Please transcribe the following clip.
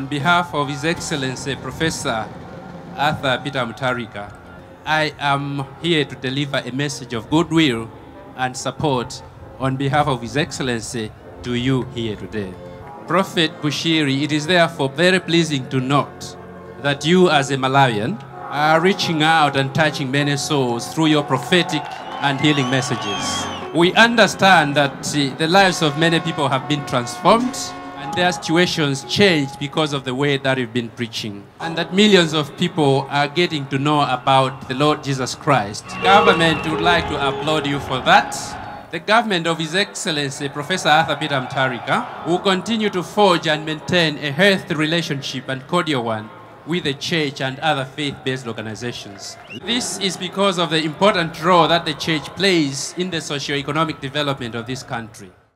behalf of His Excellency Professor Arthur Peter Mutharika, I am here to deliver a message of goodwill and support on behalf of His Excellency to you here today. Prophet Bushiri, it is therefore very pleasing to note that you, as a Malawian, are reaching out and touching many souls through your prophetic and healing messages. We understand that uh, the lives of many people have been transformed their situations changed because of the way that you've been preaching. And that millions of people are getting to know about the Lord Jesus Christ. Government would like to applaud you for that. The government of His Excellency Professor Arthur Peter Mutharika will continue to forge and maintain a healthy relationship and cordial one with the church and other faith-based organizations. This is because of the important role that the church plays in the socio-economic development of this country.